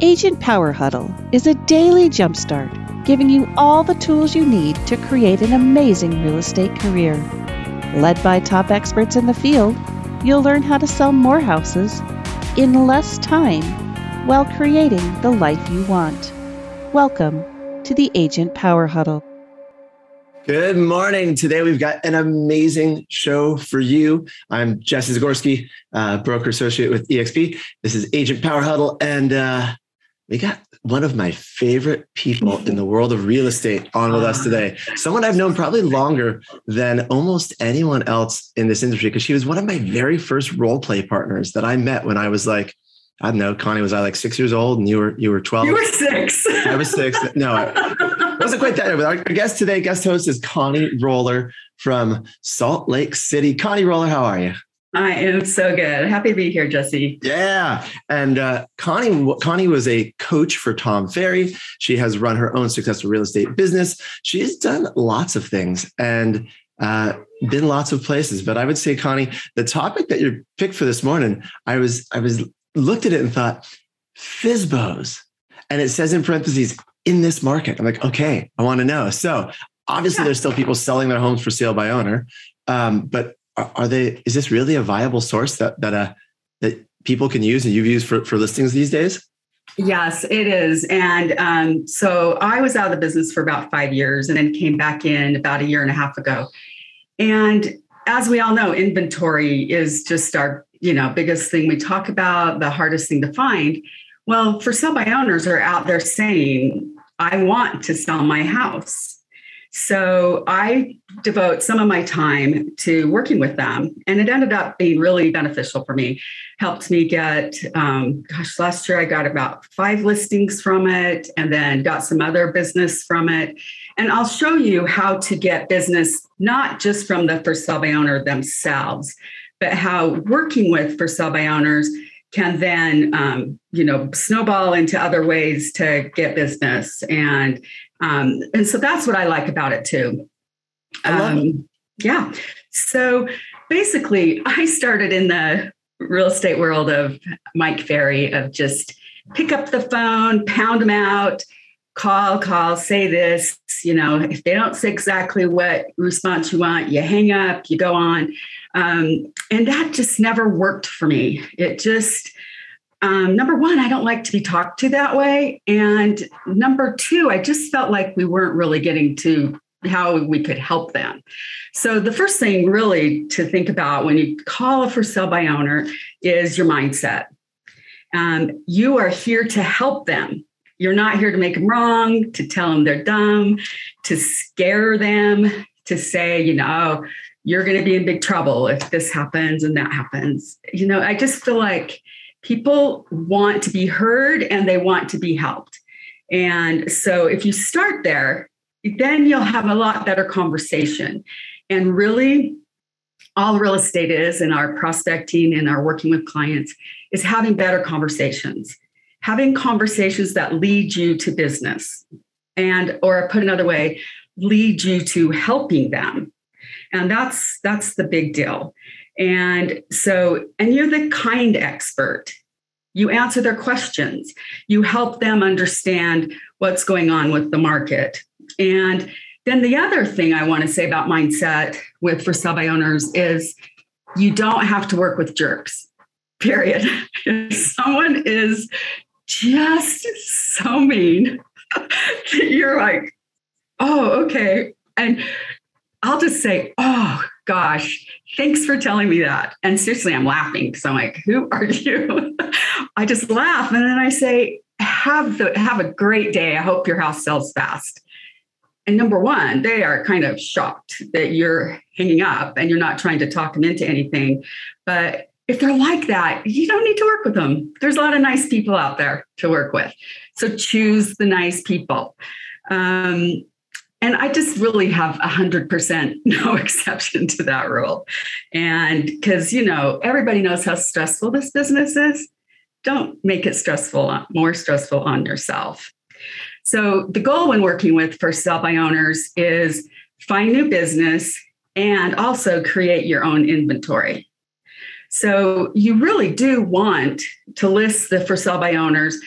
Agent Power Huddle is a daily jumpstart giving you all the tools you need to create an amazing real estate career. Led by top experts in the field, you'll learn how to sell more houses in less time while creating the life you want. Welcome to the Agent Power Huddle. Good morning. Today we've got an amazing show for you. I'm Jesse Zagorski, uh, broker associate with EXP. This is Agent Power Huddle, and uh, we got one of my favorite people in the world of real estate on with us today. Someone I've known probably longer than almost anyone else in this industry because she was one of my very first role play partners that I met when I was like I don't know, Connie, was I like six years old and you were you were 12? You were six. I was six. No, I wasn't quite that. But our guest today, guest host is Connie Roller from Salt Lake City. Connie Roller, how are you? I am so good. Happy to be here, Jesse. Yeah. And uh, Connie, Connie was a coach for Tom Ferry. She has run her own successful real estate business. She's done lots of things and uh, been lots of places. But I would say, Connie, the topic that you picked for this morning, I was I was looked at it and thought, FSBOs. And it says in parentheses, in this market. I'm like, okay, I want to know. So obviously, yeah. there's still people selling their homes for sale by owner. Um, but are, are, they, is this really a viable source that, that, uh, that people can use and you've used for, for listings these days? Yes, it is. And um, so I was out of the business for about five years and then came back in about a year and a half ago. And as we all know, inventory is just our you know biggest thing we talk about the hardest thing to find well for sell by owners are out there saying i want to sell my house so I devote some of my time to working with them, and it ended up being really beneficial for me. Helped me get, um, gosh, last year I got about five listings from it, and then got some other business from it. And I'll show you how to get business not just from the for sale by owner themselves, but how working with for sale by owners can then um, you know snowball into other ways to get business and um, and so that's what i like about it too. Um, yeah. So basically i started in the real estate world of mike ferry of just pick up the phone pound them out call call say this you know if they don't say exactly what response you want you hang up you go on. Um, and that just never worked for me. It just, um, number one, I don't like to be talked to that way. And number two, I just felt like we weren't really getting to how we could help them. So the first thing really to think about when you call a for sale by owner is your mindset. Um, you are here to help them. You're not here to make them wrong, to tell them they're dumb, to scare them, to say, you know, you're going to be in big trouble if this happens and that happens. You know, I just feel like people want to be heard and they want to be helped. And so if you start there, then you'll have a lot better conversation. And really, all real estate is in our prospecting and our working with clients is having better conversations, having conversations that lead you to business. And, or put another way, lead you to helping them and that's that's the big deal. And so and you're the kind expert. You answer their questions. You help them understand what's going on with the market. And then the other thing i want to say about mindset with for by owners is you don't have to work with jerks period. If someone is just so mean you're like oh okay. And I'll just say, oh gosh, thanks for telling me that. And seriously, I'm laughing because I'm like, who are you? I just laugh. And then I say, have the have a great day. I hope your house sells fast. And number one, they are kind of shocked that you're hanging up and you're not trying to talk them into anything. But if they're like that, you don't need to work with them. There's a lot of nice people out there to work with. So choose the nice people. Um, and I just really have 100% no exception to that rule. And because, you know, everybody knows how stressful this business is. Don't make it stressful, more stressful on yourself. So, the goal when working with for sale by owners is find new business and also create your own inventory. So, you really do want to list the for sale by owners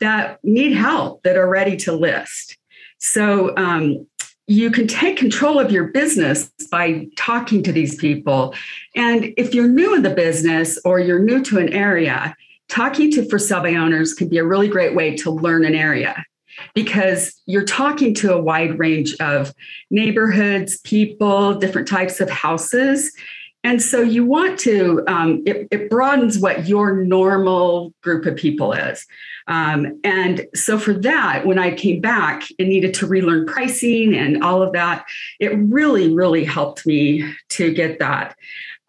that need help that are ready to list. So um, you can take control of your business by talking to these people. And if you're new in the business or you're new to an area, talking to for sale by owners can be a really great way to learn an area because you're talking to a wide range of neighborhoods, people, different types of houses. And so you want to, um, it, it, broadens what your normal group of people is. Um, and so for that, when I came back and needed to relearn pricing and all of that, it really, really helped me to get that.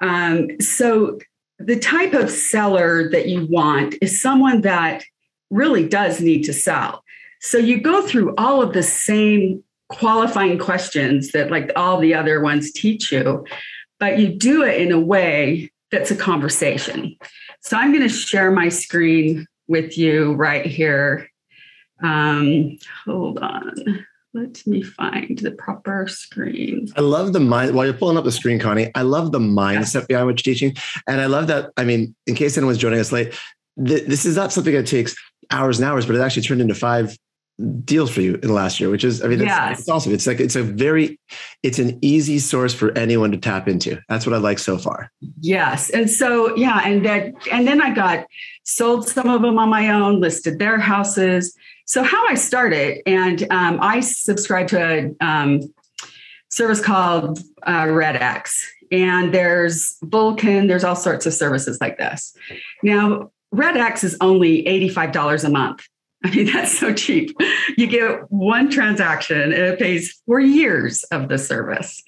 Um, so the type of seller that you want is someone that really does need to sell. So you go through all of the same qualifying questions that like all the other ones teach you but you do it in a way that's a conversation. So I'm going to share my screen with you right here. Um, hold on. Let me find the proper screen. I love the mind while you're pulling up the screen, Connie. I love the mindset yes. behind what you're teaching. And I love that. I mean, in case anyone's joining us late, th- this is not something that takes hours and hours, but it actually turned into five deals for you in the last year, which is, I mean, that's, yes. it's awesome. It's like, it's a very, it's an easy source for anyone to tap into. That's what I like so far. Yes. And so, yeah. And that, and then I got sold some of them on my own, listed their houses. So how I started, and um, I subscribe to a um, service called uh, REDX. And there's Vulcan, there's all sorts of services like this. Now, REDX is only $85 a month. I mean, that's so cheap. You get one transaction and it pays for years of the service.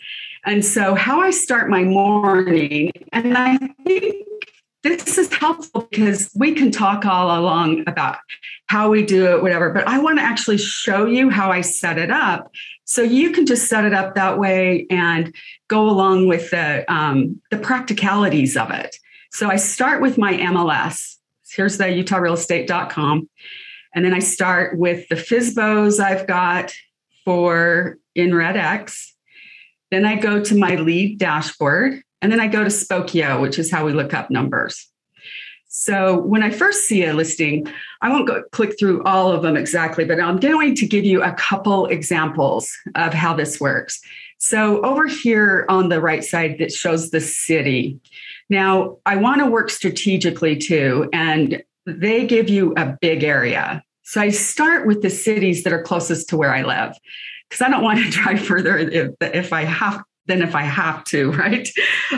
And so, how I start my morning, and I think this is helpful because we can talk all along about how we do it, whatever, but I want to actually show you how I set it up. So you can just set it up that way and go along with the, um, the practicalities of it. So I start with my MLS. Here's the utahrealestate.com. And then I start with the FSBOs I've got for in REDX. Then I go to my lead dashboard. And then I go to Spokeo, which is how we look up numbers. So when I first see a listing, I won't go click through all of them exactly, but I'm going to give you a couple examples of how this works. So over here on the right side, that shows the city. Now, I want to work strategically too, and they give you a big area. So I start with the cities that are closest to where I live because I don't want to drive further if, if I have than if I have to, right?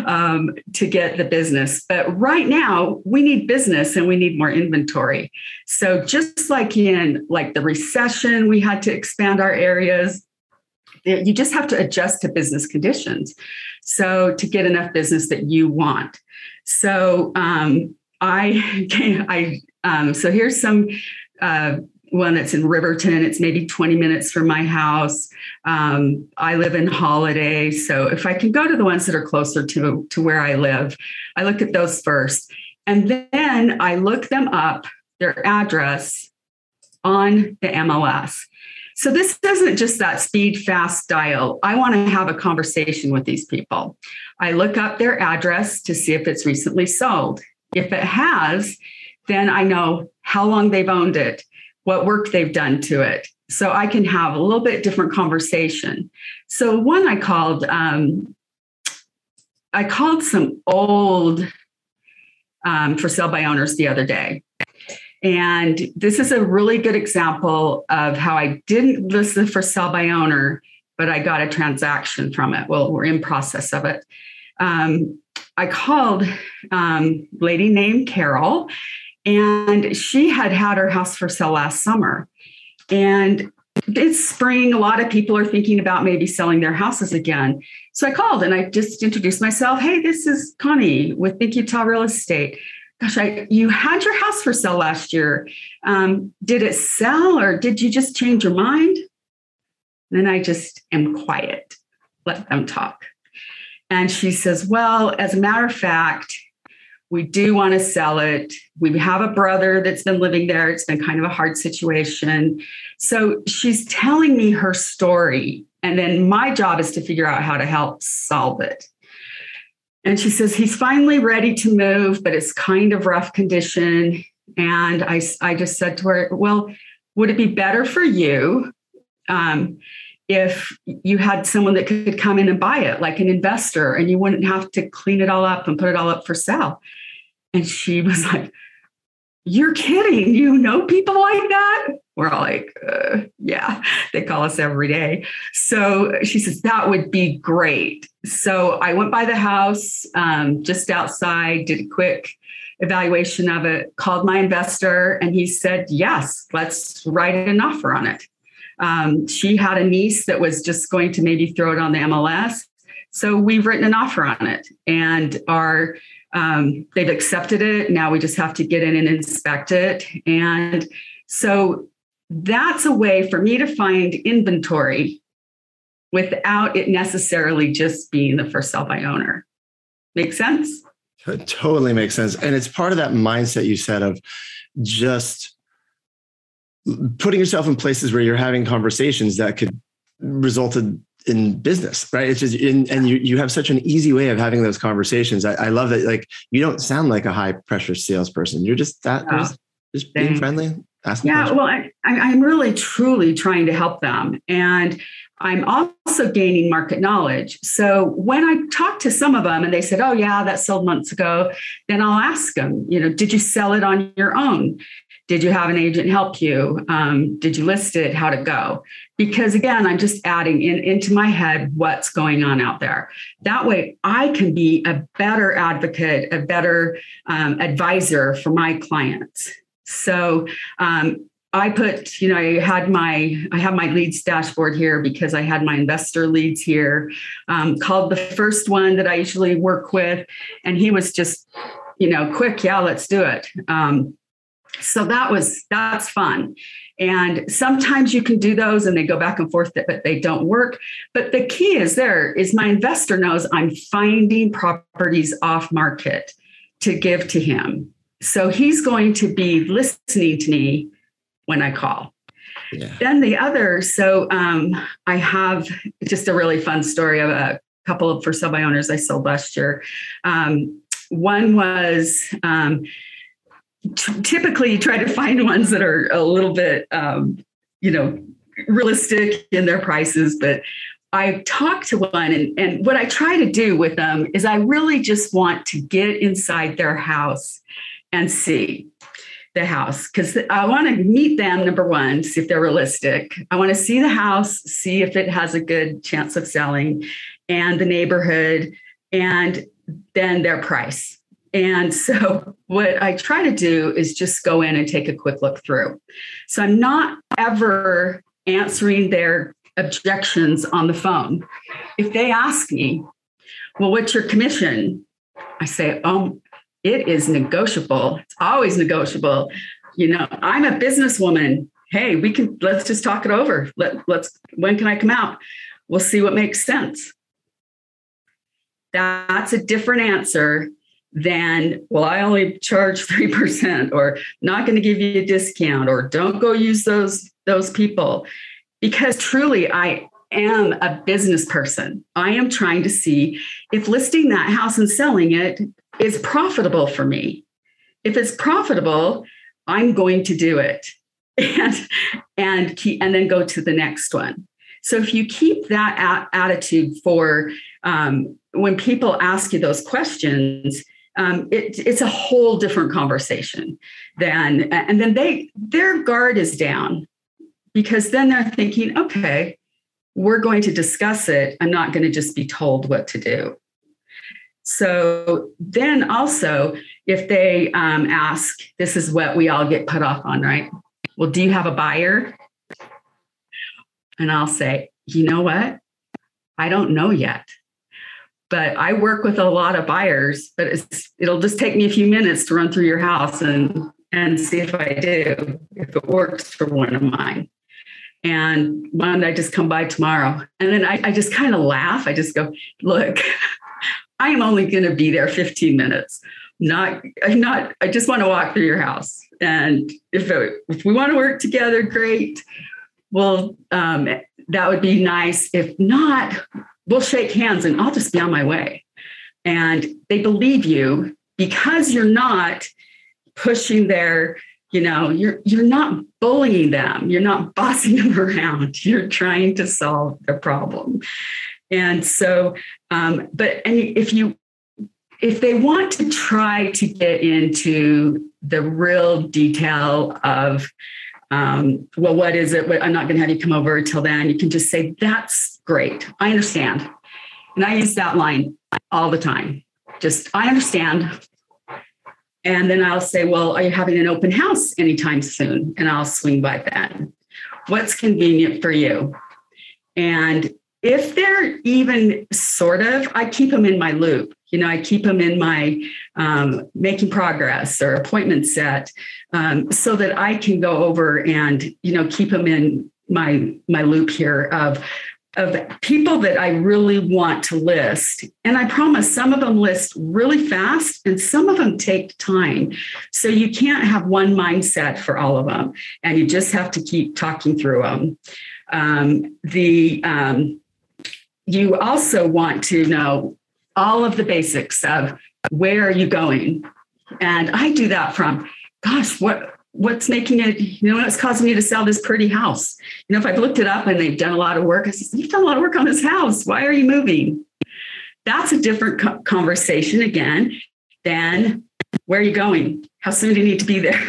Um, to get the business. But right now, we need business and we need more inventory. So just like in like the recession, we had to expand our areas. You just have to adjust to business conditions. So to get enough business that you want. So um, I, I um, so here's some uh, one that's in Riverton. It's maybe 20 minutes from my house. Um, I live in Holladay. So if I can go to the ones that are closer to, to where I live, I look at those first. And then I look them up, their address on the MLS. So this isn't just that speed fast dial. I want to have a conversation with these people. I look up their address to see if it's recently sold. If it has, then I know how long they've owned it, what work they've done to it. So I can have a little bit different conversation. So one I called, um, I called some old um, for sale by owners the other day. And this is a really good example of how I didn't list the for sale by owner, but I got a transaction from it. Well, we're in process of it. Um, I called um, lady named Carol, and she had had her house for sale last summer. And it's spring. A lot of people are thinking about maybe selling their houses again. So I called and I just introduced myself. Hey, this is Connie with Think Utah Real Estate. Gosh, I, you had your house for sale last year. Um, did it sell or did you just change your mind? Then I just am quiet, let them talk. And she says, Well, as a matter of fact, we do want to sell it. We have a brother that's been living there. It's been kind of a hard situation. So she's telling me her story. And then my job is to figure out how to help solve it. And she says, he's finally ready to move, but it's kind of rough condition. And I, I just said to her, Well, would it be better for you um, if you had someone that could come in and buy it, like an investor, and you wouldn't have to clean it all up and put it all up for sale? And she was like, You're kidding. You know people like that? We're all like, uh, Yeah, they call us every day. So she says, That would be great. So I went by the house um, just outside, did a quick evaluation of it, called my investor, and he said, Yes, let's write an offer on it. Um, she had a niece that was just going to maybe throw it on the MLS. So we've written an offer on it and our um, they've accepted it. Now we just have to get in and inspect it. And so that's a way for me to find inventory without it necessarily just being the first sell by owner. Make sense? Totally makes sense. And it's part of that mindset you said of just putting yourself in places where you're having conversations that could result in, in business, right? It's just, in, and you, you have such an easy way of having those conversations. I, I love that. Like, you don't sound like a high pressure salesperson. You're just that, oh, just, just being friendly. Asking yeah. Well, I, I'm really truly trying to help them. And I'm also gaining market knowledge. So when I talk to some of them and they said, "Oh yeah, that sold months ago," then I'll ask them, you know, did you sell it on your own? Did you have an agent help you? Um, did you list it? How'd it go? Because again, I'm just adding in into my head what's going on out there. That way, I can be a better advocate, a better um, advisor for my clients. So um, I put, you know, I had my, I have my leads dashboard here because I had my investor leads here. Um, called the first one that I usually work with, and he was just, you know, quick, yeah, let's do it. Um, so that was that's fun. And sometimes you can do those and they go back and forth, but they don't work. But the key is there is my investor knows I'm finding properties off market to give to him. So he's going to be listening to me when I call. Yeah. Then the other, so um, I have just a really fun story of a couple of for sale by owners I sold last year. Um, one was um, t- typically you try to find ones that are a little bit, um, you know, realistic in their prices, but I talked to one, and, and what I try to do with them is I really just want to get inside their house and see the house because I want to meet them, number one, see if they're realistic. I want to see the house, see if it has a good chance of selling, and the neighborhood, and then their price. And so, what I try to do is just go in and take a quick look through. So, I'm not ever answering their objections on the phone. If they ask me, Well, what's your commission? I say, Oh, it is negotiable. It's always negotiable. You know, I'm a businesswoman. Hey, we can let's just talk it over. Let let's when can I come out? We'll see what makes sense. That's a different answer than, well, I only charge 3% or not going to give you a discount or don't go use those those people. Because truly I am a business person. I am trying to see if listing that house and selling it is profitable for me. If it's profitable, I'm going to do it and and and then go to the next one. So if you keep that attitude for um, when people ask you those questions, um, it, it's a whole different conversation than and then they their guard is down because then they're thinking, okay, we're going to discuss it. I'm not going to just be told what to do. So then also, if they um, ask, this is what we all get put off on, right? Well, do you have a buyer? And I'll say, you know what? I don't know yet. But I work with a lot of buyers, but it'll just take me a few minutes to run through your house and, and see if I do, if it works for one of mine. And one I just come by tomorrow. And then I, I just kind of laugh. I just go, look, I am only going to be there 15 minutes. Not, I'm not, I just want to walk through your house. And if, it, if we want to work together, great. Well, um, that would be nice. If not, we'll shake hands and I'll just be on my way. And they believe you because you're not pushing their you know you're you're not bullying them. You're not bossing them around. You're trying to solve the problem. And so um, but and if you if they want to try to get into the real detail of um, well what is it? I'm not going to have you come over till then. You can just say that's great i understand and i use that line all the time just i understand and then I'll say, Well, are you having an open house anytime soon? And I'll swing by then. What's convenient for you? And if they're even sort of, I keep them in my loop. You know, I keep them in my um, making progress or appointment set um, so that I can go over and, you know, keep them in my my loop here of of people that I really want to list. And I promise some of them list really fast and some of them take time. So you can't have one mindset for all of them. And you just have to keep talking through them. Um, the um, you also want to know all of the basics of where are you going? And I do that from, gosh, what what's making it, you know, what's causing you to sell this pretty house? You know, if I've looked it up and they've done a lot of work, I said, You've done a lot of work on this house. Why are you moving? That's a different co- conversation again than where are you going? How soon do you need to be there?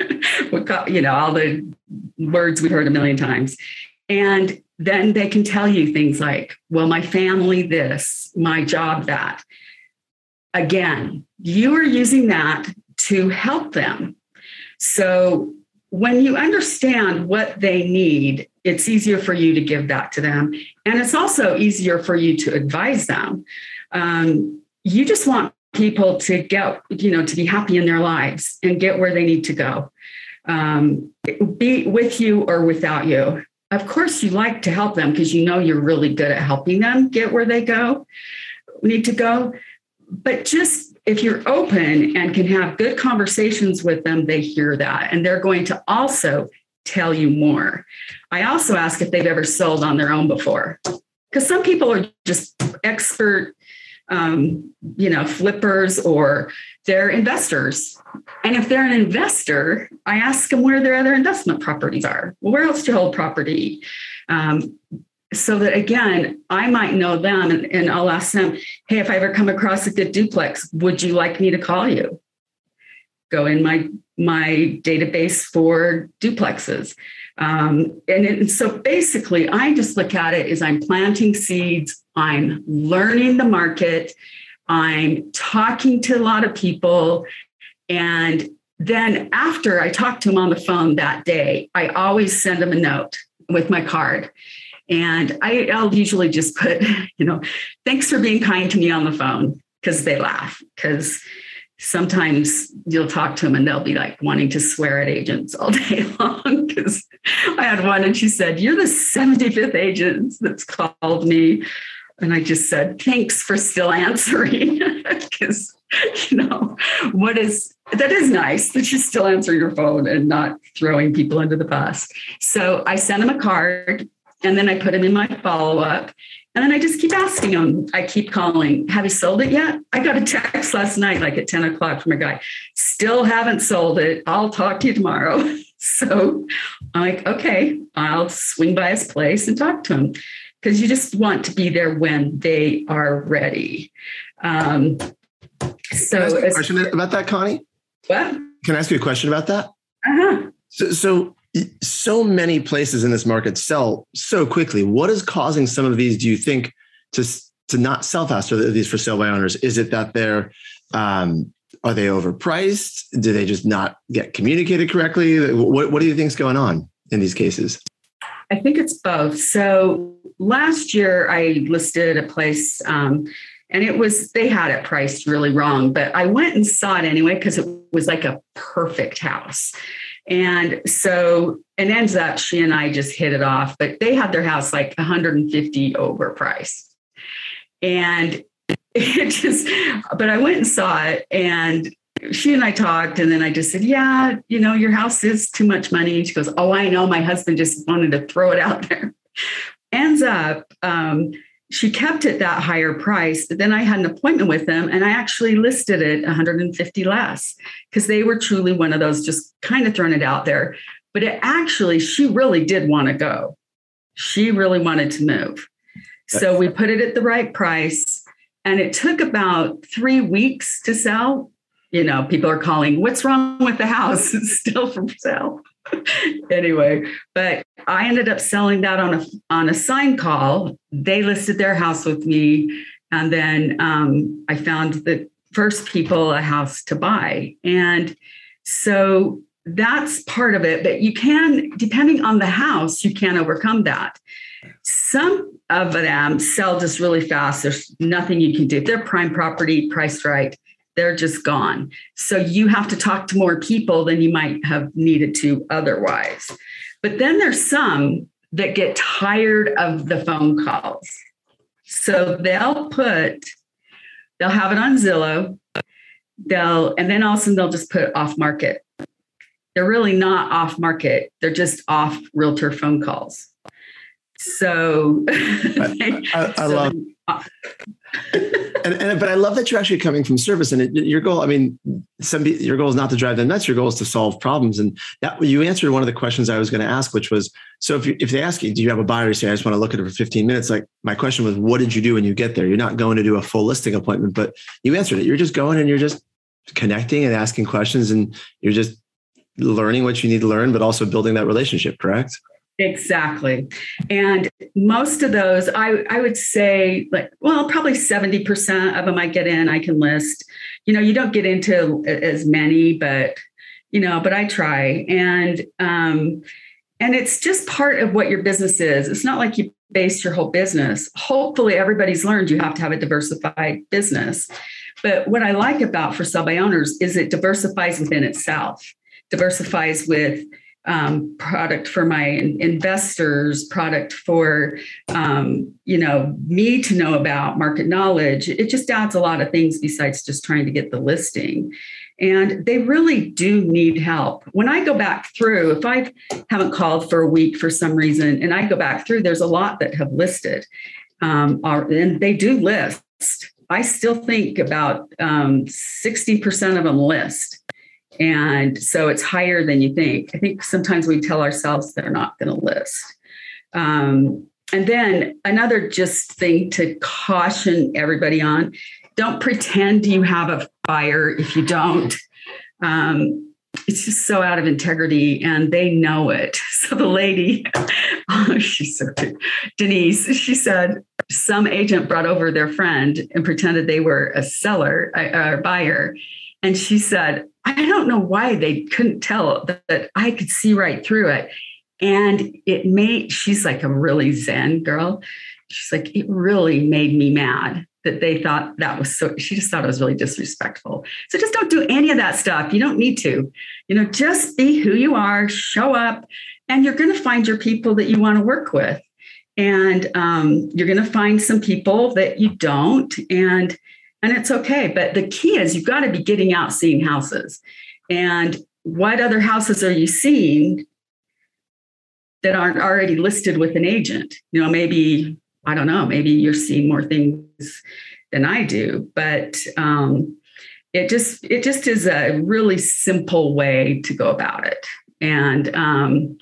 you know, all the words we've heard a million times. And then they can tell you things like, well, my family, this, my job, that. Again, you are using that to help them so when you understand what they need, it's easier for you to give that to them. And it's also easier for you to advise them. Um, you just want people to get, you know, to be happy in their lives and get where they need to go, um, be with you or without you. Of course, you like to help them because you know you're really good at helping them get where they go, need to go. But just if you're open and can have good conversations with them, they hear that and they're going to also tell you more. I also ask if they've ever sold on their own before, because some people are just expert, um, you know, flippers or they're investors. And if they're an investor, I ask them where their other investment properties are. Well, where else do you hold property? Um, so that again, I might know them and, and I'll ask them, hey, if I ever come across a good duplex, would you like me to call you? Go in my my database for duplexes. Um, and, it, and so basically, I just look at it as I'm planting seeds, I'm learning the market, I'm talking to a lot of people. And then after I talk to them on the phone that day, I always send them a note with my card. And I, I'll usually just put, you know, thanks for being kind to me on the phone because they laugh. Because sometimes you'll talk to them and they'll be like wanting to swear at agents all day long. Because I had one and she said, You're the 75th agent that's called me. And I just said, Thanks for still answering. Because, you know, what is that is nice that you still answer your phone and not throwing people into the bus. So I sent them a card and then I put them in my follow up. And then I just keep asking them. I keep calling. Have you sold it yet? I got a text last night, like at 10 o'clock from a guy. Still haven't sold it. I'll talk to you tomorrow. so I'm like, okay, I'll swing by his place and talk to him because you just want to be there when they are ready. Um, so, Can I ask you a question about that, Connie? What? Can I ask you a question about that? Uh-huh. So, so so many places in this market sell so quickly. What is causing some of these? Do you think to to not sell faster? These for sale by owners? Is it that they're um, are they overpriced? Do they just not get communicated correctly? What What do you think's going on in these cases? I think it's both. So last year I listed a place. Um, and it was they had it priced really wrong but i went and saw it anyway because it was like a perfect house and so it ends up she and I just hit it off, but they had their house like 150 overpriced. And it just, but I went and saw it and she and I talked, and then I just said, Yeah, you know, your house is too much money. She goes, Oh, I know. My husband just wanted to throw it out there. Ends up, um, she kept it that higher price, but then I had an appointment with them and I actually listed it 150 less because they were truly one of those just kind of throwing it out there. But it actually, she really did want to go. She really wanted to move. So we put it at the right price and it took about three weeks to sell. You know, people are calling, what's wrong with the house? It's still for sale. anyway, but I ended up selling that on a on a sign call. They listed their house with me, and then um, I found the first people a house to buy, and so that's part of it. But you can, depending on the house, you can overcome that. Some of them sell just really fast. There's nothing you can do. If they're prime property, priced right, they're just gone. So you have to talk to more people than you might have needed to otherwise. But then there's some that get tired of the phone calls. So they'll put, they'll have it on Zillow, they'll, and then all of a sudden they'll just put off market. They're really not off market, they're just off realtor phone calls. So I, I, I love and, and, but I love that you're actually coming from service and it, your goal. I mean, some your goal is not to drive them nuts. Your goal is to solve problems. And that you answered one of the questions I was going to ask, which was, so if you, if they ask you, do you have a buyer? You say, I just want to look at it for 15 minutes. Like my question was, what did you do when you get there? You're not going to do a full listing appointment, but you answered it. You're just going and you're just connecting and asking questions, and you're just learning what you need to learn, but also building that relationship. Correct? Exactly. And most of those, I, I would say, like, well, probably 70% of them I get in, I can list. You know, you don't get into as many, but, you know, but I try. And, um, and it's just part of what your business is. It's not like you base your whole business. Hopefully, everybody's learned you have to have a diversified business. But what I like about for sell by owners is it diversifies within itself, diversifies with um, product for my investors, product for um, you know me to know about market knowledge. It just adds a lot of things besides just trying to get the listing. And they really do need help. When I go back through, if I haven't called for a week for some reason, and I go back through, there's a lot that have listed, um, are, and they do list. I still think about um, 60% of them list. And so it's higher than you think. I think sometimes we tell ourselves they're not going to list. Um, and then another just thing to caution everybody on don't pretend you have a buyer if you don't. Um, it's just so out of integrity and they know it. So the lady, oh, she's so cute. Denise, she said some agent brought over their friend and pretended they were a seller, a buyer. And she said, I don't know why they couldn't tell that, I could see right through it. And it made, she's like a really Zen girl. She's like, it really made me mad that they thought that was so, she just thought it was really disrespectful. So just don't do any of that stuff. You don't need to, you know, just be who you are, show up, and you're going to find your people that you want to work with. And um, you're going to find some people that you don't. And and it's okay. But the key is you've got to be getting out, seeing houses. And what other houses are you seeing that aren't already listed with an agent? You know, maybe, I don't know, maybe you're seeing more things than I do, but um, it just it just is a really simple way to go about it. And um,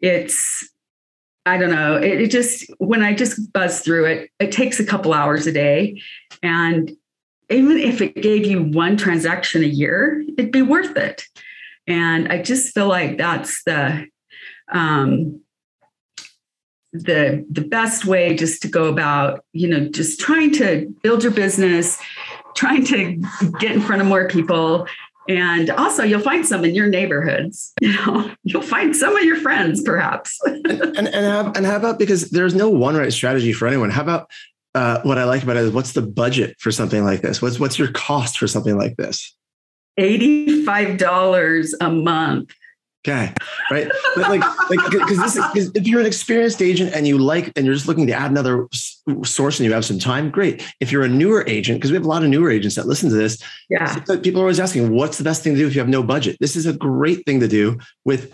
it's I don't know. It, it, just when I just buzz through it, it takes a couple hours a day, and even if it gave you one transaction a year, it'd be worth it. And I just feel like that's the um, the the best way just to go about, you know, just trying to build your business, trying to get in front of more people. And also you'll find some in your neighborhoods, you know, you'll find some of your friends perhaps. and, and, and, how, and how about because there's no one right strategy for anyone. How about uh, what I like about it is what's the budget for something like this? What's what's your cost for something like this? Eighty-five dollars a month. Okay, right? like, like, because this, cause if you're an experienced agent and you like, and you're just looking to add another source, and you have some time, great. If you're a newer agent, because we have a lot of newer agents that listen to this, yeah, people are always asking, what's the best thing to do if you have no budget? This is a great thing to do with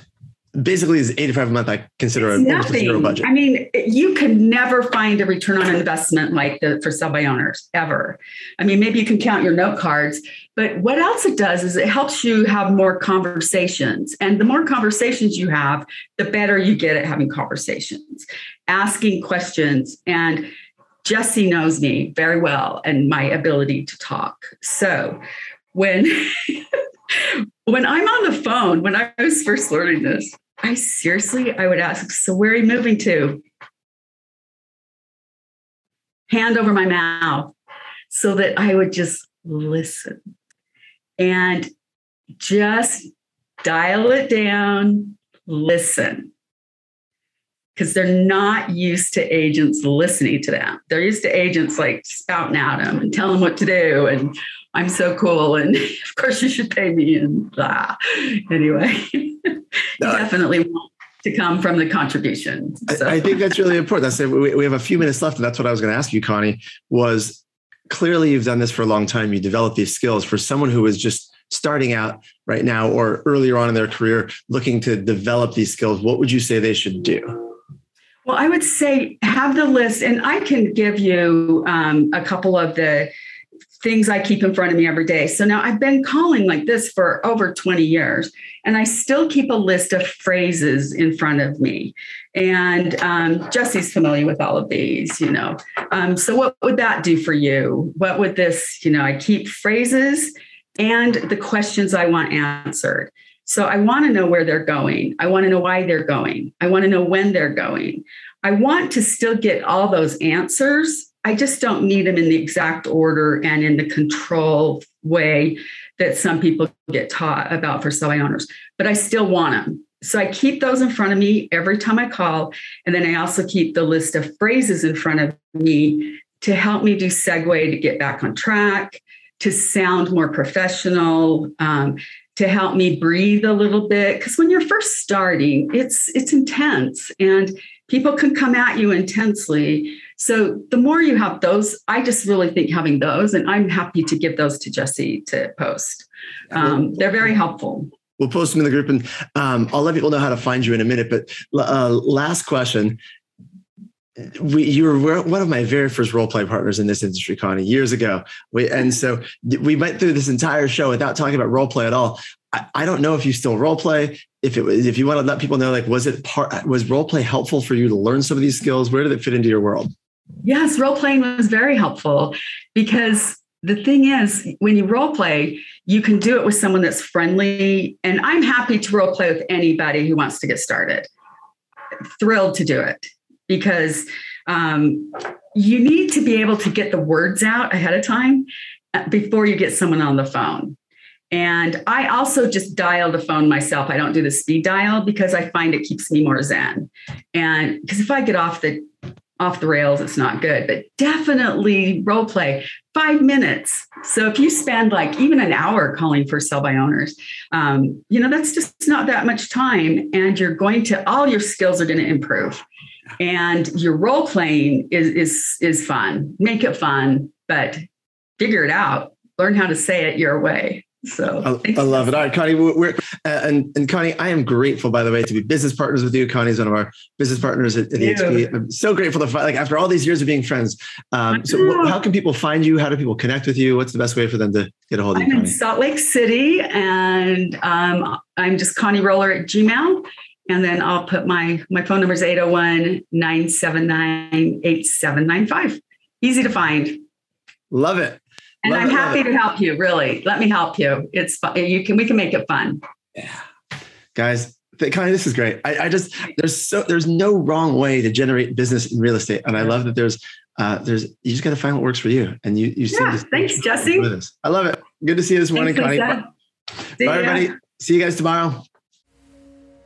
basically is 85 a month i consider It's a a zero budget I mean, you can never find a return on investment like the for sell by owners ever. I mean, maybe you can count your note cards, but what else it does is it helps you have more conversations. And the more conversations you have, the better you get at having conversations, asking questions. And Jesse knows me very well and my ability to talk. So when when I'm on the phone, when I was first learning this, I seriously, I would ask, so where are you moving to? Hand over my mouth so that I would just listen and just dial it down, listen. Because they're not used to agents listening to them. They're used to agents like spouting at them and telling them what to do. And I'm so cool. And of course, you should pay me. And blah. Anyway, definitely want to come from the contribution. So- I, I think that's really important. That's it. We, we have a few minutes left, and that's what I was going to ask you, Connie. Was clearly you've done this for a long time. You developed these skills for someone who is just starting out right now or earlier on in their career, looking to develop these skills. What would you say they should do? Well, I would say have the list, and I can give you um, a couple of the things I keep in front of me every day. So now I've been calling like this for over 20 years, and I still keep a list of phrases in front of me. And um, Jesse's familiar with all of these, you know. Um, so, what would that do for you? What would this, you know, I keep phrases and the questions I want answered. So I want to know where they're going. I want to know why they're going. I want to know when they're going. I want to still get all those answers. I just don't need them in the exact order and in the control way that some people get taught about for selling owners, but I still want them. So I keep those in front of me every time I call. And then I also keep the list of phrases in front of me to help me do segue to get back on track, to sound more professional, um, to help me breathe a little bit because when you're first starting it's it's intense and people can come at you intensely so the more you have those i just really think having those and i'm happy to give those to jesse to post um, they're very helpful We'll post them in the group, and um, I'll let people know how to find you in a minute. But uh, last question: we, you were one of my very first role play partners in this industry, Connie, years ago. We, and so we went through this entire show without talking about role play at all. I, I don't know if you still role play. If it was, if you want to let people know, like, was it part, was role play helpful for you to learn some of these skills? Where did it fit into your world? Yes role playing was very helpful because the thing is when you role play you can do it with someone that's friendly and i'm happy to role play with anybody who wants to get started. Thrilled to do it because um, you need to be able to get the words out ahead of time uh, before you get someone on the phone. And i also just dial the phone myself. I don't do the speed dial because i find it keeps me more zen. And because if i get off the off the rails, it's not good, but definitely role play five minutes. So if you spend like even an hour calling for sell by owners, um, you know, that's just not that much time. And you're going to, all your skills are going to improve. And your role playing is, is, is fun. Make it fun, but figure it out. Learn how to say it your way. So I, I love it. All right, Connie, we're uh, and and Connie, I am grateful, by the way, to be business partners with you. Connie's one of our business partners at, at EXP. I'm so grateful to find, like after all these years of being friends. Um, so, how can people find you? How do people connect with you? What's the best way for them to get a hold of you? I'm in Salt Lake City, and um, I'm just Connie Roller at Gmail. And then I'll put my my phone number is 801 979 8795. Easy to find. Love it. And Love I'm it, happy to help you. Really, let me help you. It's fun. You can we can make it fun. Yeah, guys. Connie, this is great. I, I just there's so there's no wrong way to generate business in real estate, and I love that there's uh, there's you just got to find what works for you, and you you Yeah, thanks, Jesse. with us. I love it. Good to see you this morning, Thanks, Connie. Bye, everybody. See you guys tomorrow.